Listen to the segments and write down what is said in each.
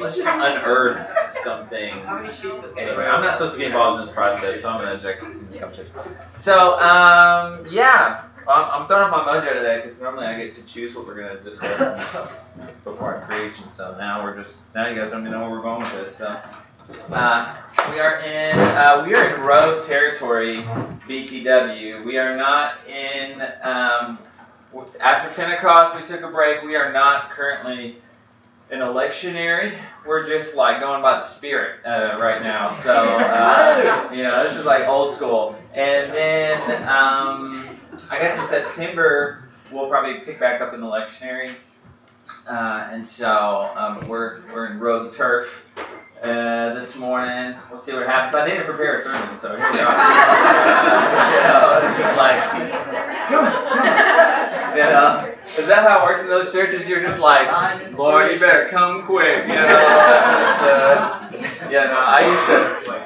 let's just let's just unearth something. Anyway, I'm not supposed to be involved in this process, so I'm gonna eject from this. So, um, yeah. I'm, I'm throwing off my mojo today because normally I get to choose what we're gonna discuss before I preach, and so now we're just now you guys don't even know where we're going with this. So. Uh, we are in uh, we are in rogue territory, BTW. We are not in um, after Pentecost. We took a break. We are not currently in lectionary. We're just like going by the Spirit uh, right now. So uh, you know this is like old school. And then um, I guess in September we'll probably pick back up in the lectionary. Uh, and so um, we're we're in rogue turf uh, this morning. We'll see what happens. I didn't prepare a sermon, so here we are. Uh, you know, this is like, you know, is that how it works in those churches? You're just like, Lord, you better come quick. You know, uh, yeah. No, I used to.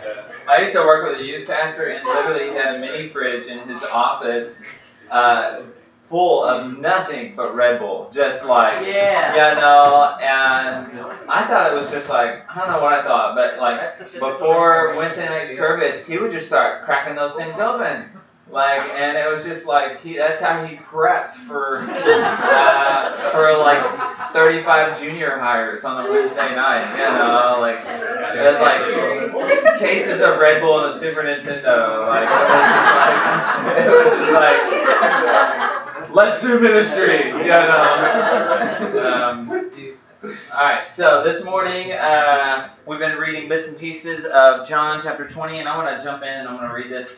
I used to work with a youth pastor, and literally he had a mini fridge in his office. Uh, full of nothing but Red Bull, just like Yeah. you know. And I thought it was just like I don't know what I thought, but like before Wednesday night service, he would just start cracking those things open. Like, and it was just like he, that's how he prepped for uh, for like 35 junior highers on a Wednesday night. You know, like it was like cases of Red Bull and a Super Nintendo. Like it was just like, it was just like let's do ministry. You know. Um, all right, so this morning uh, we've been reading bits and pieces of John chapter 20, and I want to jump in and I'm going to read this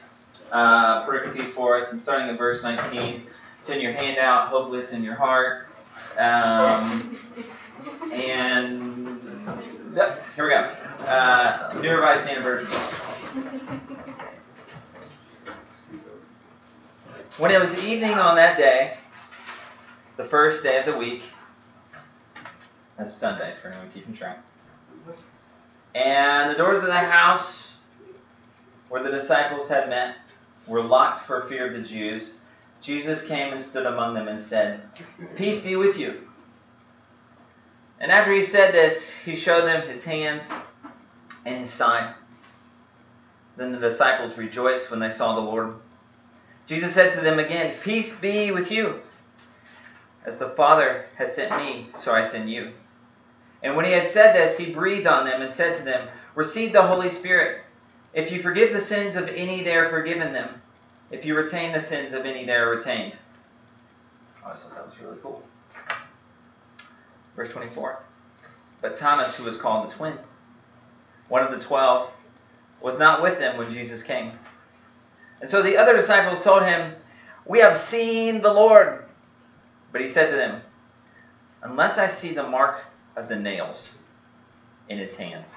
uh, pericope for us, and starting at verse 19. It's in your handout. Hopefully, it's in your heart. Um, and yep, here we go. Uh, New Revised Standard Version. When it was evening on that day, the first day of the week, that's Sunday for anyone keeping track. And the doors of the house where the disciples had met were locked for fear of the Jews. Jesus came and stood among them and said, Peace be with you. And after he said this, he showed them his hands and his side. Then the disciples rejoiced when they saw the Lord. Jesus said to them again, Peace be with you. As the Father has sent me, so I send you. And when he had said this, he breathed on them and said to them, Receive the Holy Spirit. If you forgive the sins of any, they are forgiven them. If you retain the sins of any, they are retained. Oh, I thought that was really cool. Verse 24. But Thomas, who was called the twin, one of the twelve, was not with them when Jesus came. And so the other disciples told him, We have seen the Lord. But he said to them, Unless I see the mark of the nails in his hands,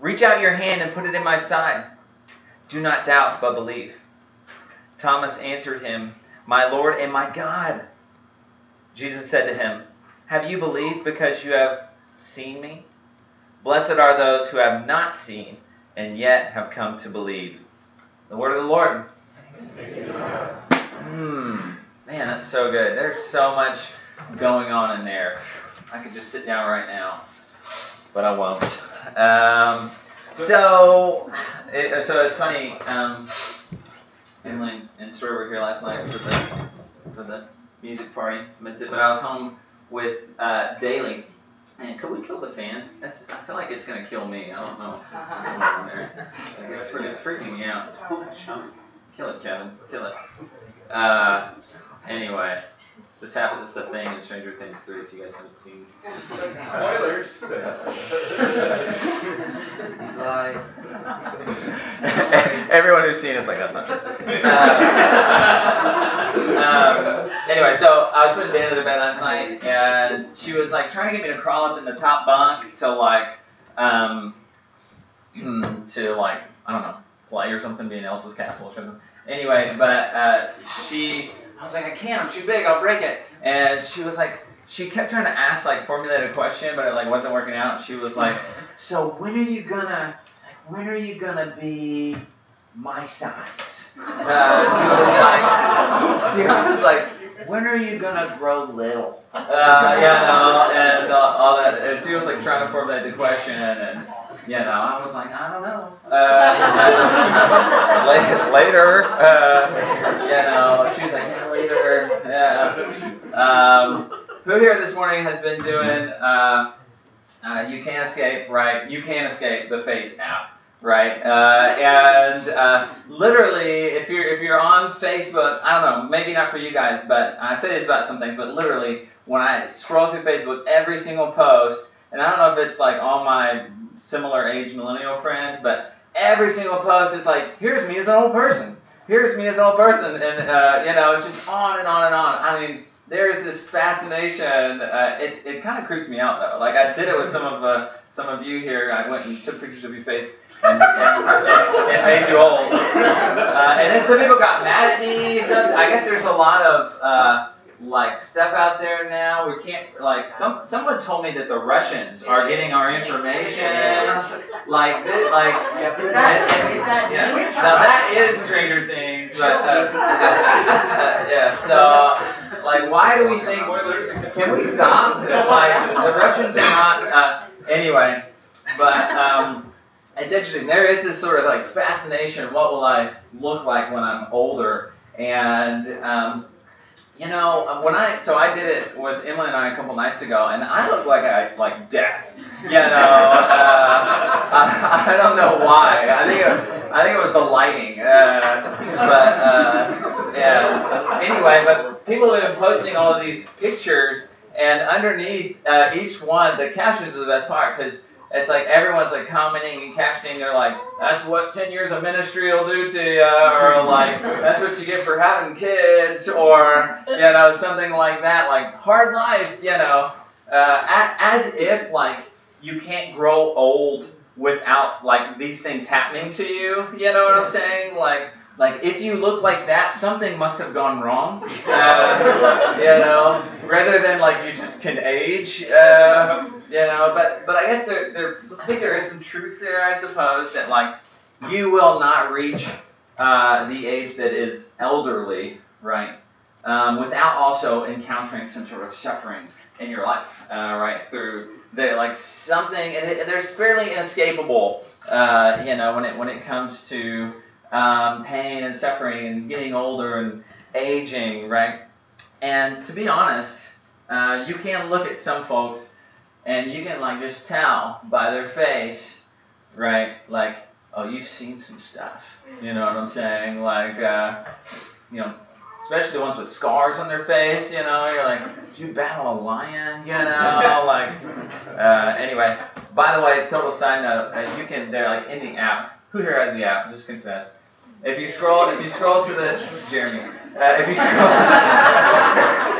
Reach out your hand and put it in my side. Do not doubt, but believe. Thomas answered him, My Lord and my God. Jesus said to him, Have you believed because you have seen me? Blessed are those who have not seen and yet have come to believe. The word of the Lord. Hmm. Man, that's so good. There's so much going on in there. I could just sit down right now, but I won't. Um, so, it, so it's funny. Um, Emily and Stuart were here last night for the for the music party. Missed it, but I was home with uh, Daly, And could we kill the fan? That's, I feel like it's gonna kill me. I don't know. Like it's, it's freaking me out. Kill it, Kevin. Kill it. Uh, anyway, this happened. This is a thing in Stranger Things 3. If you guys haven't seen. Spoilers. Everyone who's seen it's like that's not true. Uh, um, anyway, so I was putting Dana to bed last night, and she was like trying to get me to crawl up in the top bunk to like, um, to like I don't know, play or something, be in Elsa's castle or something. Anyway, but uh, she, I was like, I can't, I'm too big, I'll break it. And she was like, she kept trying to ask like formulate a question, but it like wasn't working out. She was like, so when are you gonna, like, when are you gonna be my size? Uh, she was like, she was like, when are you gonna grow little? Uh, you know, and uh, all that. And she was like trying to formulate the question, and you know, I was like, I don't know. Uh, later, uh, you know, she was like, yeah, later, yeah. Um, who here this morning has been doing uh, uh, You Can't Escape, right? You Can't Escape the FaceApp right? Uh, and uh, literally, if you're if you're on Facebook, I don't know, maybe not for you guys, but I say this about some things, but literally, when I scroll through Facebook, every single post, and I don't know if it's like all my similar age millennial friends, but every single post is like, here's me as an old person. Here's me as an old person, and uh, you know, it's just on and on and on. I mean, there's this fascination. Uh, it it kind of creeps me out though. Like I did it with some of uh, some of you here. I went and took pictures of your face and, and, and, and made you old. Uh, and then some people got mad at me. Some, I guess there's a lot of uh, like stuff out there now. We can't like some someone told me that the Russians are getting our information. Like this, like yeah, yeah. Now that is Stranger Things, but uh, uh, yeah. So like, why do we think? Can we stop? Like the Russians are not. Uh, anyway, but. Um, it's interesting. There is this sort of like fascination. What will I look like when I'm older? And um, you know, when I so I did it with Emily and I a couple nights ago, and I look like I like death. You know, uh, I, I, don't know why. I think it, I think it was the lighting. Uh, but uh, yeah. Anyway, but people have been posting all of these pictures, and underneath uh, each one, the captions are the best part because it's like everyone's like commenting and captioning. They're like, "That's what ten years of ministry will do to you," or like, "That's what you get for having kids," or you know something like that. Like hard life, you know, uh, as if like you can't grow old without like these things happening to you. You know what I'm saying? Like. Like if you look like that, something must have gone wrong. Uh, you know, rather than like you just can age. Uh, you know, but but I guess there, there I think there is some truth there, I suppose, that like you will not reach uh, the age that is elderly, right, um, without also encountering some sort of suffering in your life, uh, right, through the like something, and, it, and there's fairly inescapable, uh, you know, when it when it comes to um, pain and suffering and getting older and aging, right? And to be honest, uh, you can look at some folks and you can like just tell by their face, right? Like, oh, you've seen some stuff. You know what I'm saying? Like, uh, you know, especially the ones with scars on their face. You know, you're like, did you battle a lion? You know, like. Uh, anyway, by the way, total side note, uh, you can. They're like in the app. Who here has the app? Just confess. If you scroll, if you scroll to the Jeremy, uh, if you scroll,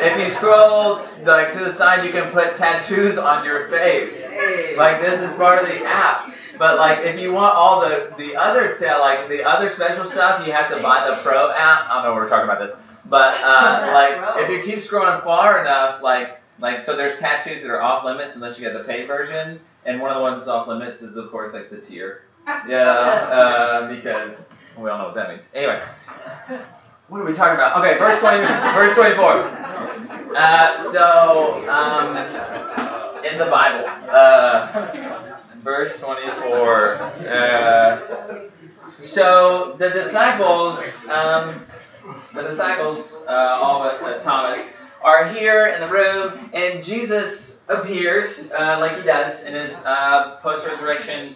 if you scroll like to the side, you can put tattoos on your face. Like this is part of the app. But like if you want all the the other like the other special stuff, you have to buy the Pro app. I don't know what we're talking about this, but uh, like if you keep scrolling far enough, like like so there's tattoos that are off limits unless you get the paid version, and one of the ones that's off limits is of course like the tier. Yeah, uh, because we all know what that means. Anyway, what are we talking about? Okay, verse 20, verse 24. Uh, so, um, in the Bible, uh, verse 24. Uh, so the disciples, um, the disciples, uh, all but uh, Thomas, are here in the room, and Jesus appears uh, like he does in his post-resurrection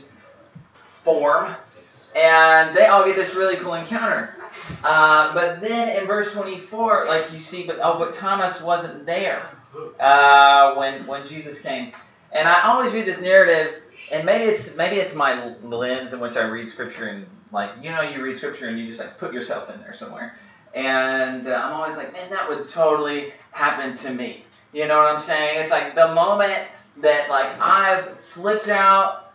form, and they all get this really cool encounter. Uh, but then in verse 24, like you see, but oh, but Thomas wasn't there uh, when when Jesus came. And I always read this narrative, and maybe it's maybe it's my lens in which I read scripture, and like you know, you read scripture and you just like put yourself in there somewhere. And uh, I'm always like, man, that would totally happen to me. You know what I'm saying? It's like the moment that like I've slipped out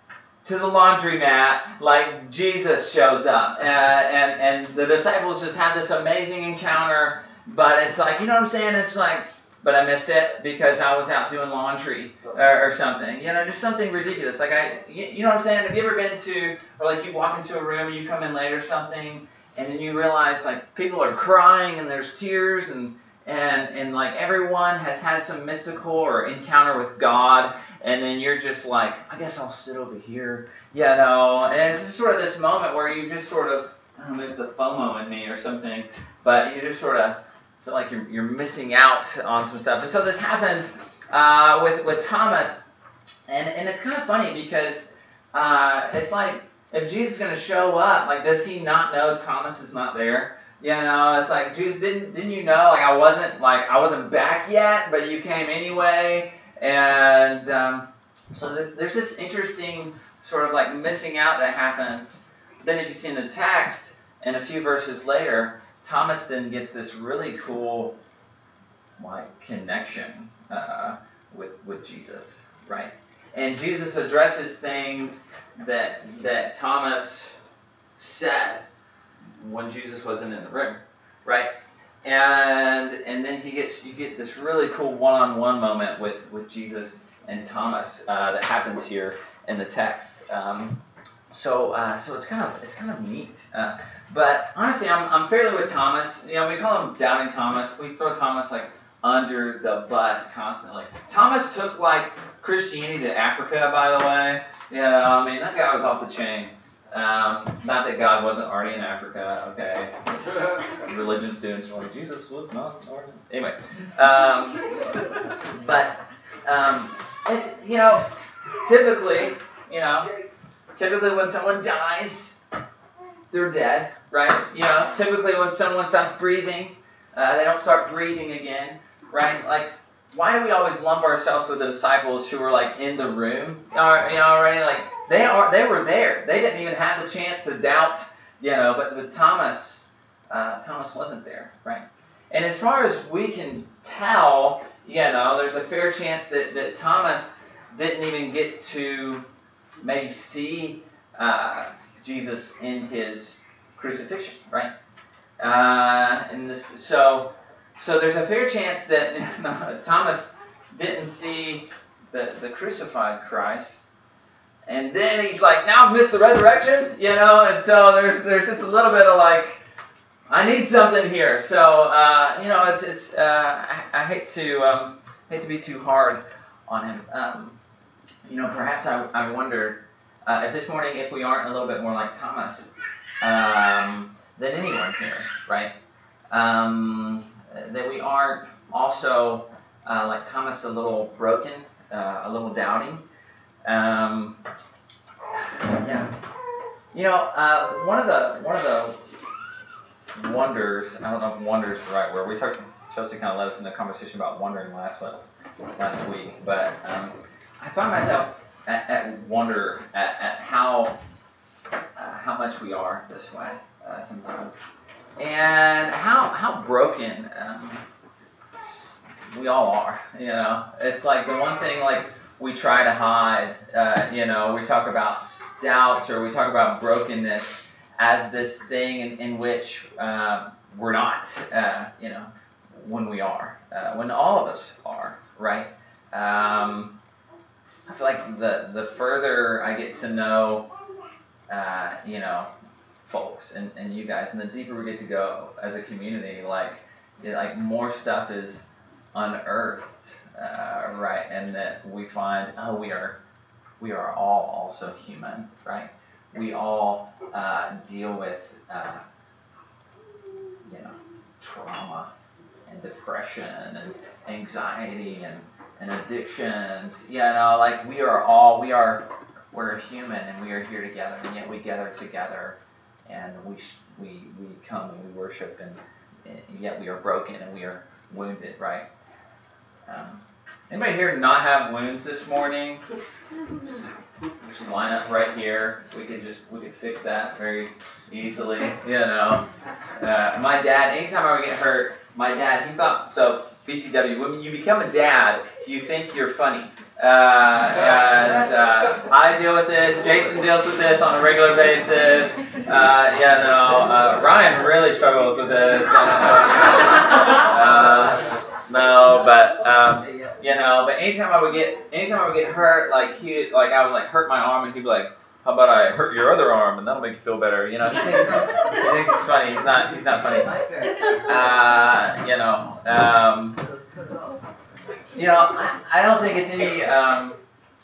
to the laundromat, like Jesus shows up, uh, and and the disciples just have this amazing encounter. But it's like, you know what I'm saying? It's like, but I missed it because I was out doing laundry or, or something. You know, just something ridiculous. Like I, you know what I'm saying? Have you ever been to, or like you walk into a room and you come in late or something, and then you realize like people are crying and there's tears and and and like everyone has had some mystical or encounter with God, and then you're just like, I guess I'll sit over here, you know. And it's just sort of this moment where you just sort of, I don't know, it's the FOMO in me or something, but you just sort of feel like you're you're missing out on some stuff. And so this happens uh, with with Thomas, and and it's kind of funny because uh, it's like if Jesus is going to show up, like does he not know Thomas is not there? You know, it's like Jesus didn't didn't you know like I wasn't like I wasn't back yet, but you came anyway, and um, so th- there's this interesting sort of like missing out that happens. Then if you see in the text, and a few verses later, Thomas then gets this really cool like connection uh, with with Jesus, right? And Jesus addresses things that that Thomas said when Jesus wasn't in the room, right? And and then he gets you get this really cool one-on-one moment with with Jesus and Thomas uh, that happens here in the text. Um, so uh, so it's kind of it's kind of neat. Uh, but honestly, I'm, I'm fairly with Thomas. You know, we call him doubting Thomas. We throw Thomas like under the bus constantly. Thomas took like Christianity to Africa, by the way. You know, I mean that guy was off the chain. Um, not that God wasn't already in Africa, okay? Religion students are like, Jesus was not already. Anyway, um, but um, it's, you know, typically, you know, typically when someone dies, they're dead, right? You know, typically when someone stops breathing, uh, they don't start breathing again, right? Like, why do we always lump ourselves with the disciples who were like in the room, you know, already like they are they were there. They didn't even have the chance to doubt, you know. But with Thomas, uh, Thomas wasn't there, right? And as far as we can tell, you know, there's a fair chance that, that Thomas didn't even get to maybe see uh, Jesus in his crucifixion, right? Uh, and this, so, so there's a fair chance that Thomas didn't see the, the crucified Christ. And then he's like, now I've missed the resurrection, you know, and so there's there's just a little bit of like, I need something here. So uh, you know, it's it's uh, I, I, hate to um, hate to be too hard on him. Um, you know, perhaps I, I wonder uh, if this morning if we aren't a little bit more like Thomas um, than anyone here, right? Um, that we aren't also uh, like Thomas a little broken, uh, a little doubting. Um, yeah. You know, uh, one of the one of the wonders. I don't know if wonders is the right word. We talked. Chelsea kind of led us into a conversation about wondering last last week, but um, I found myself at, at wonder at, at how uh, how much we are this way uh, sometimes, and how how broken um, we all are. You know, it's like the one thing like we try to hide. Uh, you know, we talk about doubts or we talk about brokenness as this thing in, in which uh, we're not. Uh, you know, when we are, uh, when all of us are, right? Um, I feel like the the further I get to know, uh, you know, folks and, and you guys, and the deeper we get to go as a community, like like more stuff is unearthed uh, right? And that we find, oh, we are, we are all also human, right? We all uh, deal with, uh, you know, trauma and depression and anxiety and and addictions. You know, like we are all we are we're human and we are here together, and yet we gather together, and we we we come and we worship, and, and yet we are broken and we are wounded, right? Um, anybody here not have wounds this morning? Just line up right here. We could just we could fix that very easily. You know, uh, my dad. Anytime I would get hurt, my dad he thought so. BTW. When you become a dad, you think you're funny. Uh, and uh, I deal with this. Jason deals with this on a regular basis. Uh, yeah, no. Uh, Ryan really struggles with this. No, but um, you know. But anytime I would get, anytime I would get hurt, like he, like I would like hurt my arm, and he'd be like, "How about I hurt your other arm, and that'll make you feel better?" You know. He thinks, it's funny. He's not. He's not funny. Uh, you know. Um, you know, I, I don't think it's any. Um,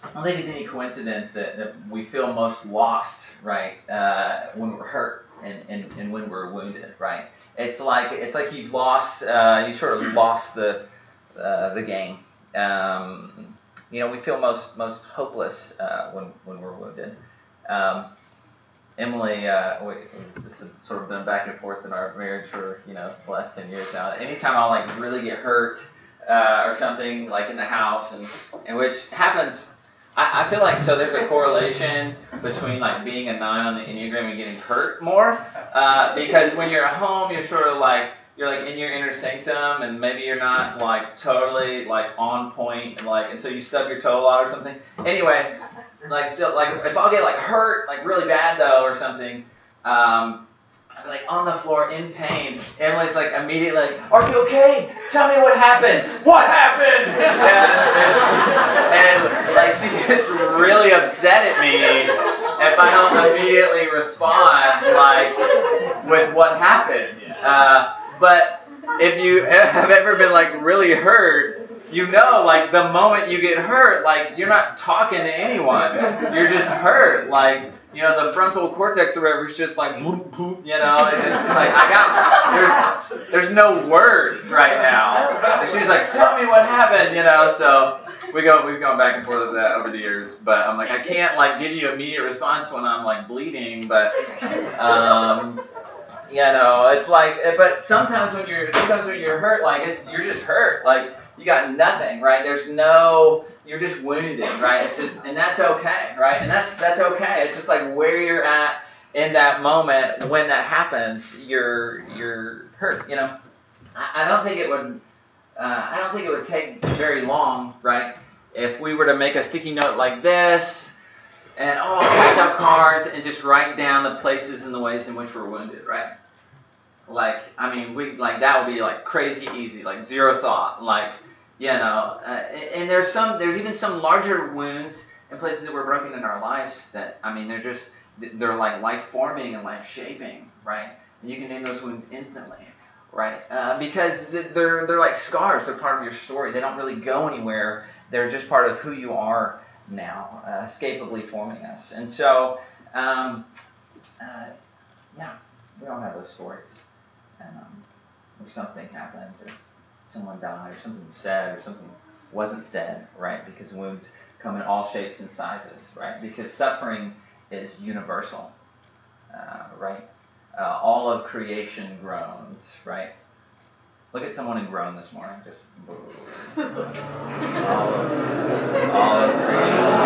I don't think it's any coincidence that, that we feel most lost, right, uh, when we're hurt and, and, and when we're wounded, right? It's like it's like you've lost, uh, you sort of lost the uh, the game. Um, you know, we feel most most hopeless uh, when when we're wounded. Um, Emily, uh, we, this has sort of been back and forth in our marriage for you know the last ten years now. Anytime I like really get hurt uh, or something like in the house, and, and which happens. I, I feel like so there's a correlation between like being a nine on the enneagram and getting hurt more, uh, because when you're at home, you're sort of like you're like in your inner sanctum, and maybe you're not like totally like on point, and like and so you stub your toe a lot or something. Anyway, like so like if I'll get like hurt like really bad though or something. Um, like on the floor in pain. Emily's like immediately like, "Are you okay? Tell me what happened. What happened?" And, and like she gets really upset at me if I don't immediately respond like with what happened. Uh, but if you have ever been like really hurt, you know, like the moment you get hurt, like you're not talking to anyone. You're just hurt. Like you know, the frontal cortex or whatever is just like, you know, it's like I got there's there's no words right now. And she's like, tell me what happened, you know. So we go we've gone back and forth with that over the years, but I'm like I can't like give you immediate response when I'm like bleeding, but um, you know, it's like, but sometimes when you're sometimes when you're hurt, like it's you're just hurt, like you got nothing, right? There's no you're just wounded, right? It's just, and that's okay, right? And that's that's okay. It's just like where you're at in that moment when that happens, you're you're hurt. You know, I, I don't think it would. Uh, I don't think it would take very long, right? If we were to make a sticky note like this, and all pass out cards and just write down the places and the ways in which we're wounded, right? Like, I mean, we like that would be like crazy easy, like zero thought, like you know, uh, and there's some, there's even some larger wounds in places that were broken in our lives that, I mean, they're just, they're like life forming and life shaping, right? And you can name those wounds instantly, right? Uh, because they're, they're like scars. They're part of your story. They don't really go anywhere. They're just part of who you are now, uh, escapably forming us. And so, um, uh, yeah, we all have those stories. And, um, something happened, or someone died, or something said, or something wasn't said, right? Because wounds come in all shapes and sizes, right? Because suffering is universal, uh, right? Uh, all of creation groans, right? Look at someone and groan this morning. Just all of, all of creation.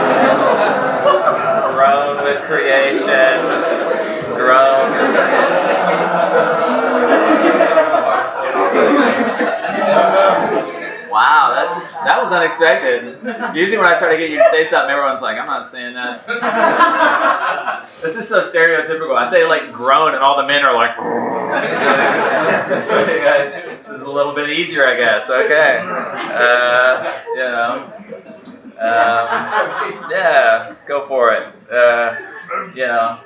groan with creation. Groan. That was unexpected. Usually when I try to get you to say something, everyone's like, "I'm not saying that." this is so stereotypical. I say like groan, and all the men are like. so, yeah, this is a little bit easier, I guess. Okay, uh, you know, um, yeah, go for it. Uh, you know,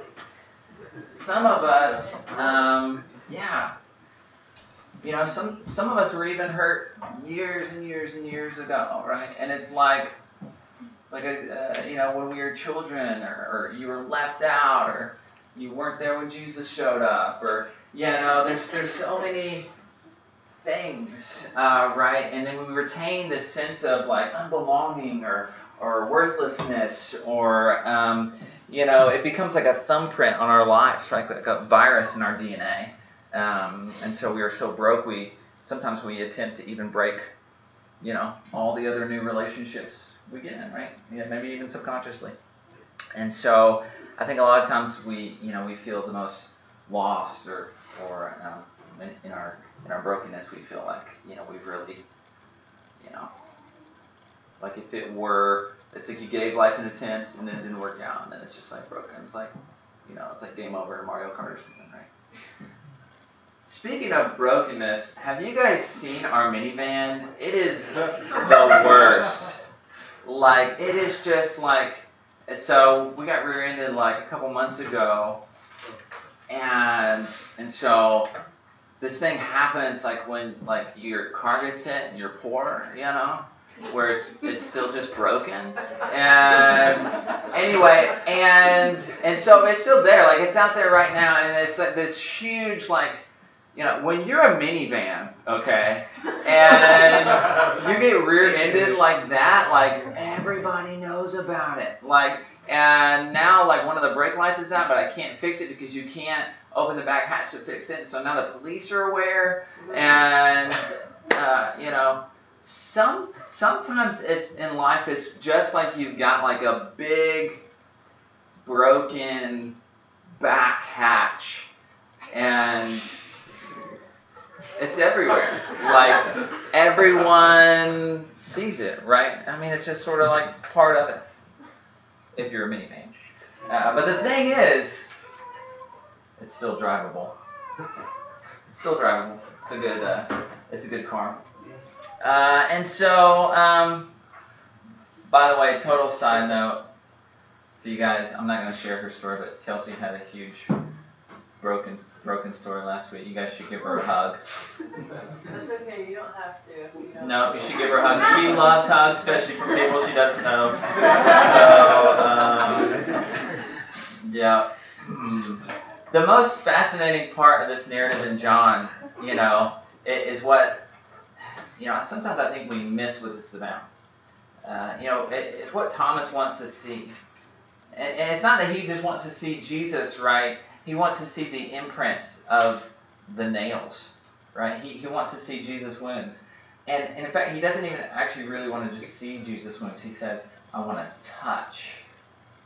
some of us, um, yeah you know, some some of us were even hurt years and years and years ago, right? And it's like, like a, uh, you know, when we were children, or, or you were left out, or you weren't there when Jesus showed up, or you know, there's there's so many things, uh, right? And then we retain this sense of like unbelonging or or worthlessness or um, you know it becomes like a thumbprint on our lives right like a virus in our dna um, and so we are so broke we sometimes we attempt to even break you know all the other new relationships we get in right yeah maybe even subconsciously and so i think a lot of times we you know we feel the most lost or or um, in, in our in our brokenness we feel like you know we've really you know like if it were, it's like you gave life an attempt and then it didn't work out, and then it's just like broken. It's like, you know, it's like game over in Mario Kart or something, right? Speaking of brokenness, have you guys seen our minivan? It is the worst. Like it is just like, so we got rear-ended like a couple months ago, and and so this thing happens like when like your car gets hit and you're poor, you know where it's it's still just broken. And anyway, and and so it's still there, like it's out there right now, and it's like this huge like. You know, when you're a minivan, okay, and you get rear-ended like that, like everybody knows about it. Like, and now like one of the brake lights is out, but I can't fix it because you can't open the back hatch to fix it. So now the police are aware, and uh, you know, some sometimes it's in life it's just like you've got like a big broken back hatch and it's everywhere. Like everyone sees it right? I mean it's just sort of like part of it. If you're a minivan uh, but the thing is it's still drivable. It's still drivable. It's a good uh, it's a good car. Uh, and so, um, by the way, total side note for you guys, I'm not going to share her story, but Kelsey had a huge broken broken story last week. You guys should give her a hug. That's okay. You don't have to. You don't No, you should give her a hug. She loves hugs, especially from people she doesn't know. So, um, yeah. Hmm. The most fascinating part of this narrative in John, you know, is what you know, sometimes I think we miss what it's about. Uh, you know, it, it's what Thomas wants to see. And, and it's not that he just wants to see Jesus, right? He wants to see the imprints of the nails, right? He, he wants to see Jesus' wounds. And, and in fact, he doesn't even actually really want to just see Jesus' wounds. He says, I want to touch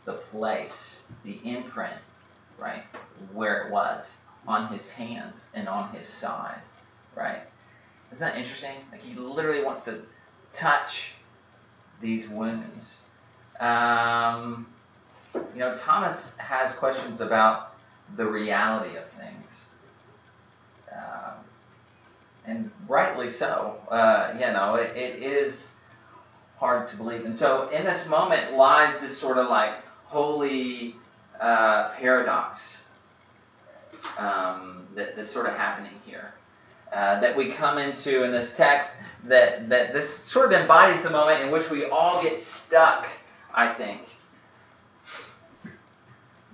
the place, the imprint, right, where it was on his hands and on his side, right? Isn't that interesting? Like he literally wants to touch these wounds. Um, you know, Thomas has questions about the reality of things, um, and rightly so. Uh, you know, it, it is hard to believe, and so in this moment lies this sort of like holy uh, paradox um, that, that's sort of happening here uh, that we come into in this text that, that this sort of embodies the moment in which we all get stuck, I think.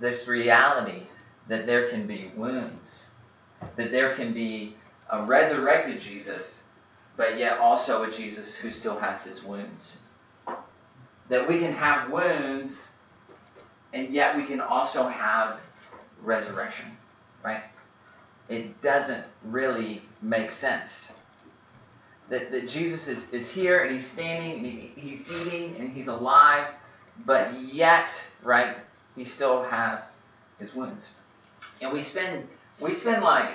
This reality that there can be wounds, that there can be a resurrected Jesus, but yet also a Jesus who still has his wounds. That we can have wounds, and yet we can also have resurrection, right? it doesn't really make sense. That, that Jesus is, is here and he's standing and he, he's eating and he's alive, but yet, right, he still has his wounds. And we spend we spend like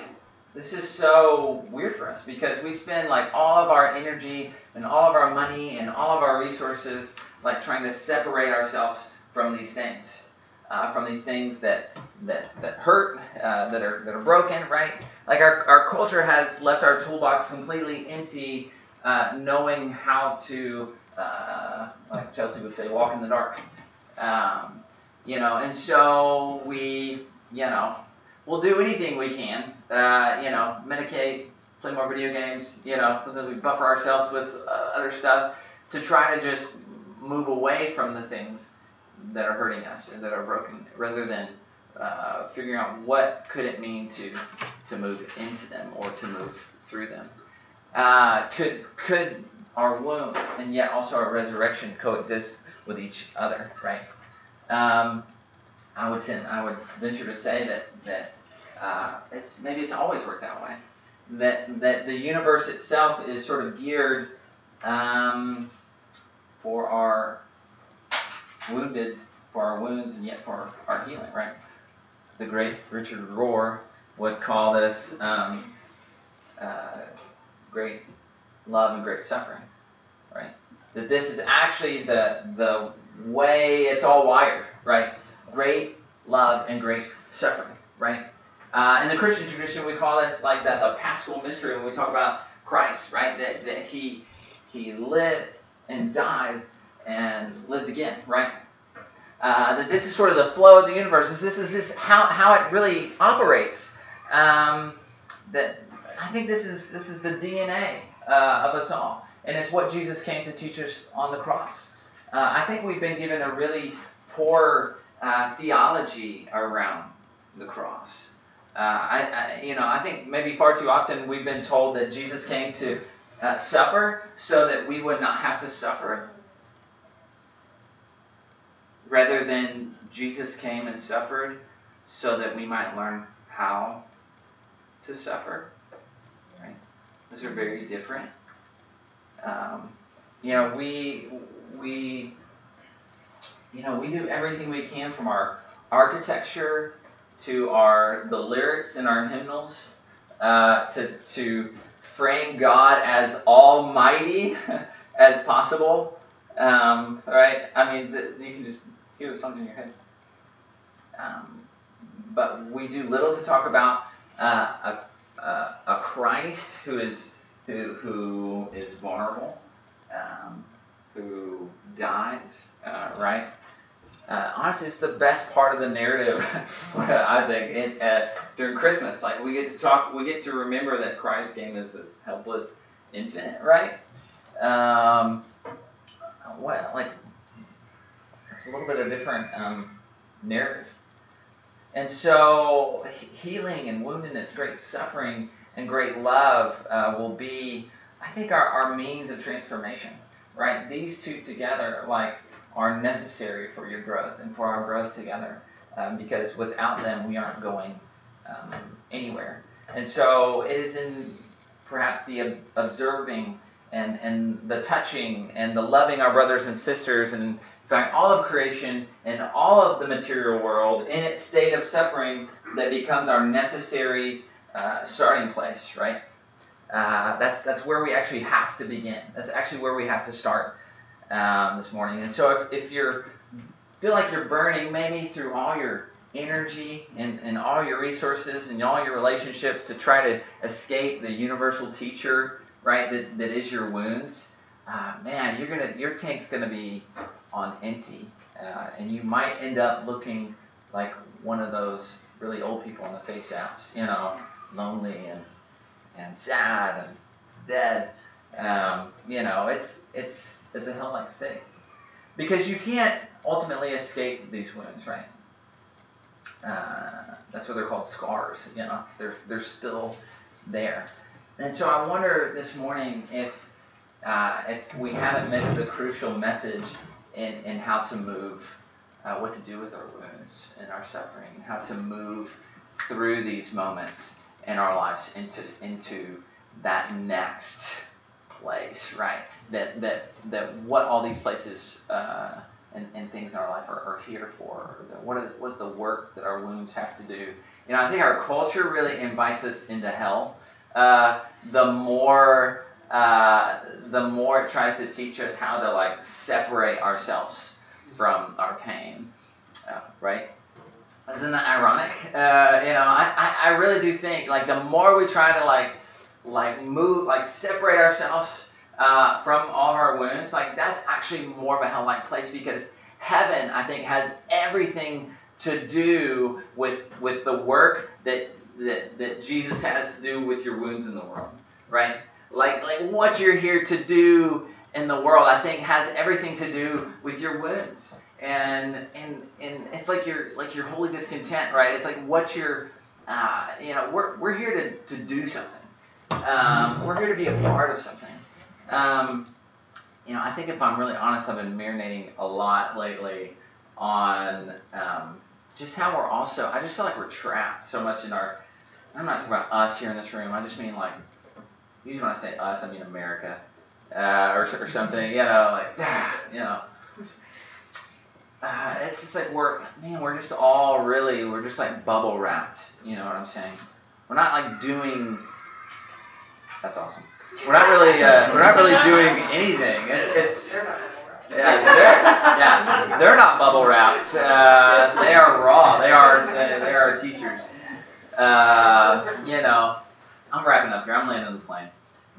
this is so weird for us because we spend like all of our energy and all of our money and all of our resources like trying to separate ourselves from these things uh, from these things that that that hurt, uh, that are that are broken, right? Like our, our culture has left our toolbox completely empty, uh, knowing how to, uh, like Chelsea would say, walk in the dark. Um, you know, and so we, you know, we'll do anything we can. Uh, you know, medicate, play more video games. You know, sometimes we buffer ourselves with uh, other stuff to try to just move away from the things that are hurting us and that are broken, rather than uh, figuring out what could it mean to to move into them or to move through them. uh, could could our wounds and yet also our resurrection coexist with each other, right? Um, I would tend, I would venture to say that that uh, it's maybe it's always worked that way. That that the universe itself is sort of geared um, for our wounded, for our wounds, and yet for our healing, right? The great Richard Rohr would call this um, uh, great love and great suffering, right? That this is actually the the way it's all wired, right? Great love and great suffering, right? Uh, in the Christian tradition, we call this like the, the paschal mystery when we talk about Christ, right? That, that he he lived and died and lived again, right? Uh, that this is sort of the flow of the universe. This is this how, how it really operates. Um, that I think this is this is the DNA uh, of us all, and it's what Jesus came to teach us on the cross. Uh, I think we've been given a really poor uh, theology around the cross. Uh, I, I, you know, I think maybe far too often we've been told that Jesus came to uh, suffer so that we would not have to suffer, rather than Jesus came and suffered so that we might learn how to suffer. Right? Those are very different. Um, you know, we we you know we do everything we can from our architecture to our the lyrics in our hymnals uh, to to frame God as almighty as possible. Um, right? I mean, the, you can just hear the songs in your head. Um, but we do little to talk about uh, a, a, a Christ who is who who is vulnerable, um, who dies, uh, right? Uh, honestly, it's the best part of the narrative. I think uh, during Christmas, like we get to talk, we get to remember that Christ came as this helpless infant, right? Um, what like it's a little bit of different um, narrative. And so, healing and woundedness, great suffering, and great love uh, will be, I think, our, our means of transformation, right? These two together, like, are necessary for your growth and for our growth together, um, because without them, we aren't going um, anywhere. And so, it is in perhaps the observing and, and the touching and the loving our brothers and sisters and in fact, all of creation and all of the material world in its state of suffering that becomes our necessary uh, starting place, right? Uh, that's that's where we actually have to begin. That's actually where we have to start um, this morning. And so, if, if you feel like you're burning, maybe through all your energy and, and all your resources and all your relationships to try to escape the universal teacher, right? That, that is your wounds. Uh, man, you're gonna your tank's gonna be on empty, uh, and you might end up looking like one of those really old people on the face apps, you know, lonely and and sad and dead. Um, you know, it's it's it's a hell-like state because you can't ultimately escape these wounds, right? Uh, that's what they're called scars. You know, they're they're still there. And so I wonder this morning if uh, if we haven't missed the crucial message in, in how to move, uh, what to do with our wounds and our suffering, how to move through these moments in our lives into into that next place, right? That that that what all these places uh, and, and things in our life are, are here for. What is what's the work that our wounds have to do? You know, I think our culture really invites us into hell. Uh, the more uh, the more it tries to teach us how to like separate ourselves from our pain, uh, right? Isn't that ironic? Uh, you know, I, I, I really do think like the more we try to like like move like separate ourselves uh, from all of our wounds, like that's actually more of a hell-like place because heaven, I think, has everything to do with with the work that that, that Jesus has to do with your wounds in the world, right? like like what you're here to do in the world i think has everything to do with your wounds. And and and it's like you're like your holy discontent right? It's like what you're uh, you know we're, we're here to, to do something Um, we're here to be a part of something. Um, you know, I think if I'm really honest, I've been marinating a lot lately on um, just how we're also. I just feel like we're trapped so much in our. I'm not talking about us here in this room. I just mean like. Usually when I say us, I mean America, uh, or or something. You know, like you know. Uh, it's just like we're man, we're just all really we're just like bubble wrapped. You know what I'm saying? We're not like doing. That's awesome. We're not really uh, we're not really doing anything. It's, it's yeah they're yeah they're not bubble wrapped. Uh, they are raw. They are they, they are teachers. Uh, you know, I'm wrapping up here. I'm landing the plane,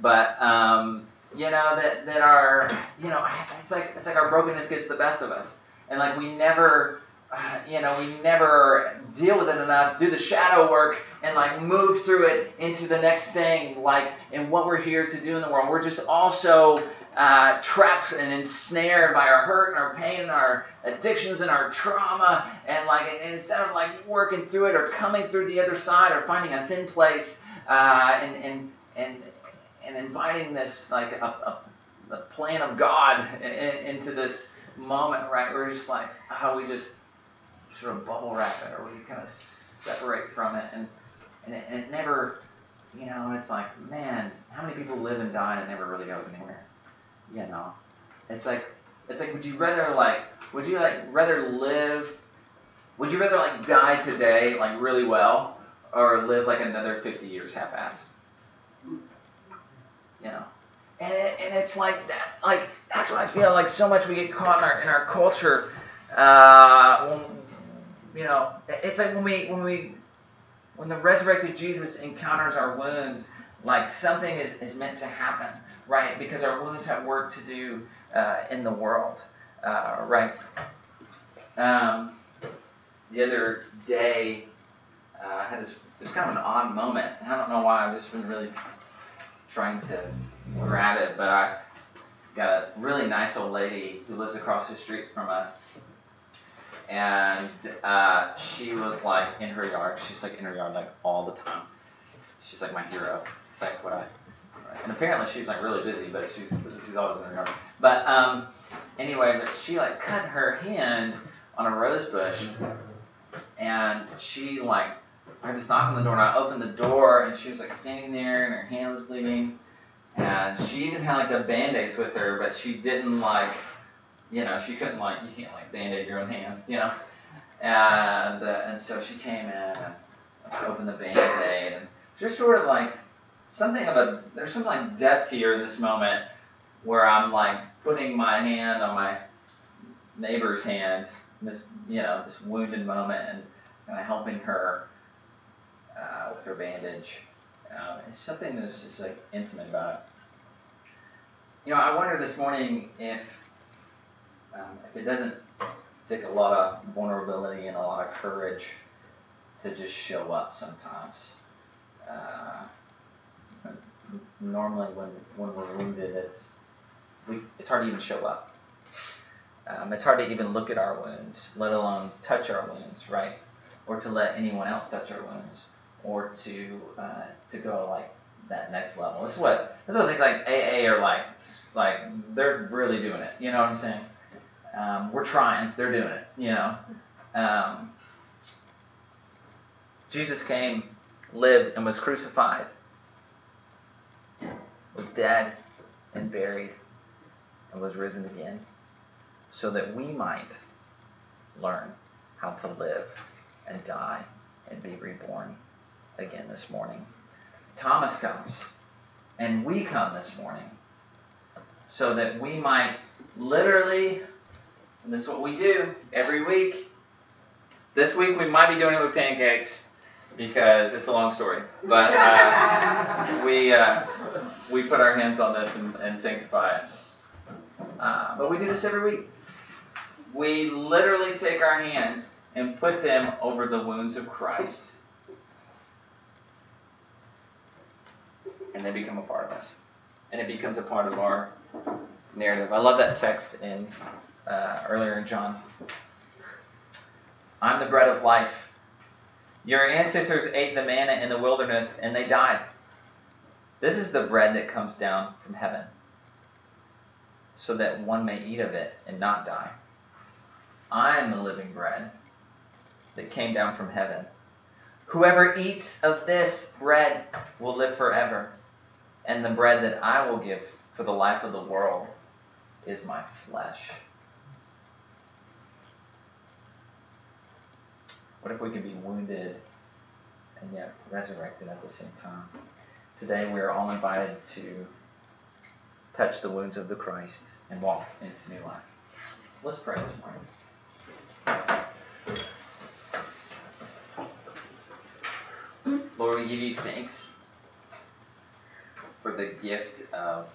but um, you know that that are you know it's like it's like our brokenness gets the best of us, and like we never. You know, we never deal with it enough, do the shadow work, and like move through it into the next thing, like in what we're here to do in the world. We're just also uh, trapped and ensnared by our hurt and our pain and our addictions and our trauma, and like and instead of like working through it or coming through the other side or finding a thin place uh, and and and and inviting this like a, a, a plan of God in, into this moment, right? We're just like how we just sort of bubble wrap it or we kind of separate from it and and it, and it never you know it's like man how many people live and die and it never really goes anywhere? You know? It's like it's like would you rather like would you like rather live would you rather like die today like really well or live like another 50 years half-ass? You know? And, it, and it's like that like that's what i feel like so much we get caught in our in our culture uh, when, you know it's like when we when we when the resurrected jesus encounters our wounds like something is, is meant to happen right? Because our wounds have work to do uh, in the world uh, right? Um, the other day uh, i had this was kind of an odd moment. I don't know why i've just been really trying to grab it but i got a really nice old lady who lives across the street from us and uh, she was like in her yard. She's like in her yard like all the time. She's like my hero. It's like what I. And apparently she's like really busy, but she's she's always in her yard. But um, anyway, but she like cut her hand on a rose bush, and she like I just knocked on the door and I opened the door and she was like standing there and her hand was bleeding, and she even had like the band-aids with her, but she didn't like you know, she couldn't like you can't like band-aid your own hand, you know. And uh, and so she came in and opened the band-aid and just sort of like something of a there's some like depth here in this moment where I'm like putting my hand on my neighbor's hand, this you know this wounded moment, and kind of helping her uh, with her bandage. Um, it's something that's just like intimate about it. You know, I wonder this morning if um, if it doesn't take a lot of vulnerability and a lot of courage to just show up sometimes. Uh, normally, when, when we're wounded, it's we, it's hard to even show up. Um, it's hard to even look at our wounds, let alone touch our wounds, right? Or to let anyone else touch our wounds, or to uh, to go like that next level. That's what that's what things like AA are like. Like they're really doing it. You know what I'm saying? Um, we're trying. They're doing it. You know. Um, Jesus came, lived, and was crucified, was dead, and buried, and was risen again, so that we might learn how to live and die and be reborn again this morning. Thomas comes, and we come this morning, so that we might literally and this is what we do every week. This week we might be doing it with pancakes because it's a long story. But uh, we uh, we put our hands on this and, and sanctify it. Uh, but we do this every week. We literally take our hands and put them over the wounds of Christ. And they become a part of us. And it becomes a part of our narrative. I love that text in uh, earlier in John. I'm the bread of life. Your ancestors ate the manna in the wilderness and they died. This is the bread that comes down from heaven, so that one may eat of it and not die. I am the living bread that came down from heaven. Whoever eats of this bread will live forever, and the bread that I will give for the life of the world is my flesh. What if we could be wounded and yet resurrected at the same time? Today we are all invited to touch the wounds of the Christ and walk into new life. Let's pray this morning. Lord, we give you thanks for the gift of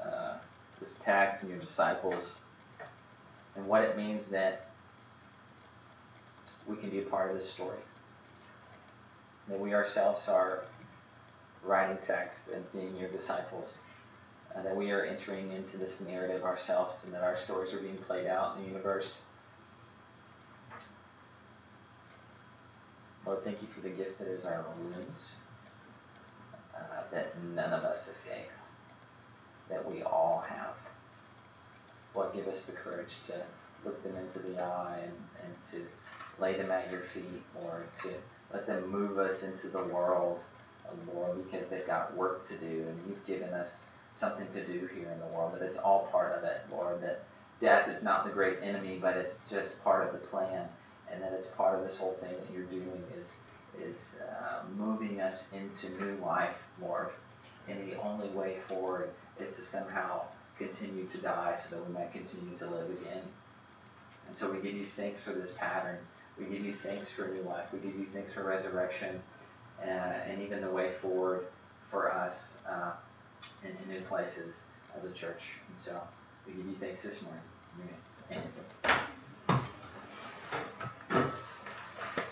uh, this text and your disciples and what it means that we can be a part of this story. That we ourselves are writing text and being your disciples. Uh, that we are entering into this narrative ourselves and that our stories are being played out in the universe. Lord, thank you for the gift that is our wounds, uh, that none of us escape, that we all have. Lord, give us the courage to look them into the eye and, and to lay them at your feet, or to let them move us into the world, Lord, because they've got work to do, and you've given us something to do here in the world, that it's all part of it, Lord, that death is not the great enemy, but it's just part of the plan, and that it's part of this whole thing that you're doing is is uh, moving us into new life, Lord. And the only way forward is to somehow continue to die so that we might continue to live again. And so we give you thanks for this pattern. We give you thanks for new life. We give you thanks for resurrection uh, and even the way forward for us uh, into new places as a church. And so we give you thanks this morning. Amen.